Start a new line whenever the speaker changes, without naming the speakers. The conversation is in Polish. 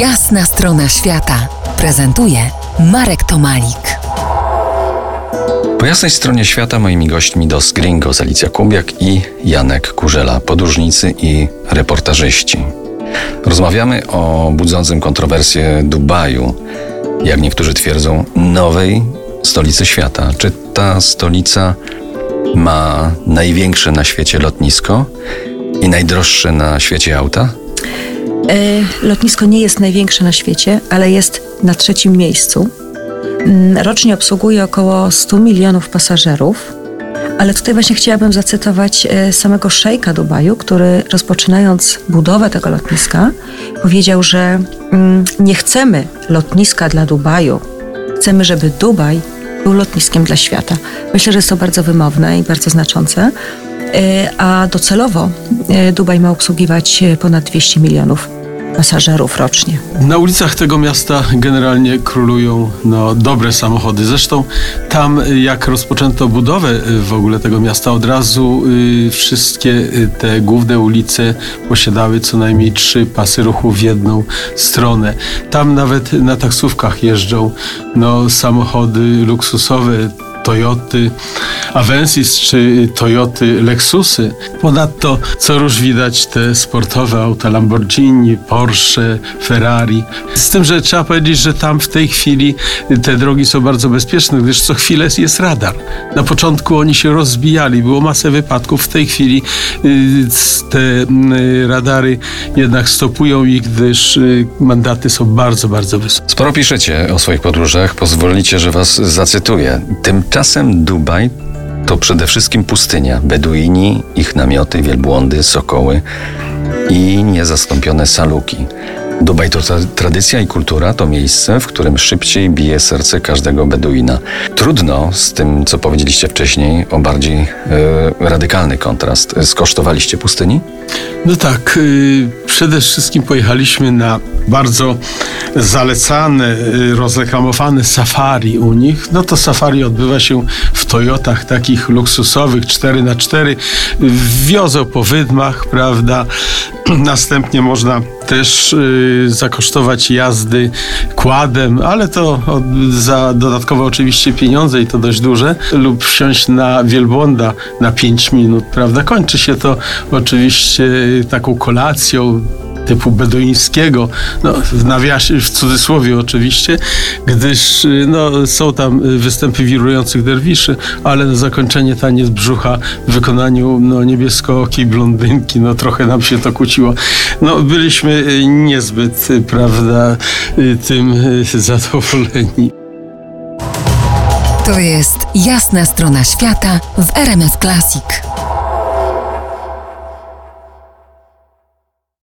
Jasna strona świata prezentuje Marek Tomalik.
Po jasnej stronie świata moimi gośćmi Dos Gringos, Alicja Kubiak i Janek Kurzela, podróżnicy i reportażyści. Rozmawiamy o budzącym kontrowersję Dubaju, jak niektórzy twierdzą, nowej stolicy świata. Czy ta stolica ma największe na świecie lotnisko i najdroższe na świecie auta?
E, lotnisko nie jest największe na świecie, ale jest na trzecim miejscu. Mm, Rocznie obsługuje około 100 milionów pasażerów. Ale tutaj właśnie chciałabym zacytować e, samego szejka Dubaju, który rozpoczynając budowę tego lotniska powiedział, że mm, nie chcemy lotniska dla Dubaju, chcemy, żeby Dubaj był lotniskiem dla świata. Myślę, że jest to bardzo wymowne i bardzo znaczące. E, A docelowo Dubaj ma obsługiwać ponad 200 milionów pasażerów rocznie.
Na ulicach tego miasta generalnie królują no, dobre samochody. Zresztą tam, jak rozpoczęto budowę y, w ogóle tego miasta, od razu y, wszystkie y, te główne ulice posiadały co najmniej trzy pasy ruchu w jedną stronę. Tam nawet na taksówkach jeżdżą no, samochody luksusowe, Toyoty Avensis czy Toyoty Lexusy. Ponadto co róż widać te sportowe auta Lamborghini, Porsche, Ferrari. Z tym, że trzeba powiedzieć, że tam w tej chwili te drogi są bardzo bezpieczne, gdyż co chwilę jest radar. Na początku oni się rozbijali, było masę wypadków. W tej chwili y, te y, radary jednak stopują ich, gdyż y, mandaty są bardzo, bardzo wysokie.
Sporo piszecie o swoich podróżach, pozwolicie, że was zacytuję. Tymczasem Dubaj to przede wszystkim pustynia, beduini, ich namioty, wielbłądy, sokoły i niezastąpione saluki. Dubaj to tra- tradycja i kultura, to miejsce, w którym szybciej bije serce każdego beduina. Trudno z tym, co powiedzieliście wcześniej, o bardziej e, radykalny kontrast. Skosztowaliście pustyni?
No tak, y, przede wszystkim pojechaliśmy na bardzo zalecane, y, rozreklamowane safari u nich. No to safari odbywa się w Toyotach takich luksusowych 4x4. Wiozą po wydmach, prawda? Następnie można też y, zakosztować jazdy kładem, ale to za dodatkowe oczywiście pieniądze i to dość duże, lub wsiąść na wielbłąda na 5 minut, prawda? Kończy się to oczywiście y, taką kolacją typu beduińskiego, no, w nawiasie, w cudzysłowie oczywiście, gdyż y, no, są tam y, występy wirujących derwiszy, ale na zakończenie taniec brzucha w wykonaniu no, niebieskookiej blondynki, no trochę nam się to kłóciło. No, byliśmy y, niezbyt, prawda, tym zadowoleni.
To jest Jasna strona świata w RMS Classic.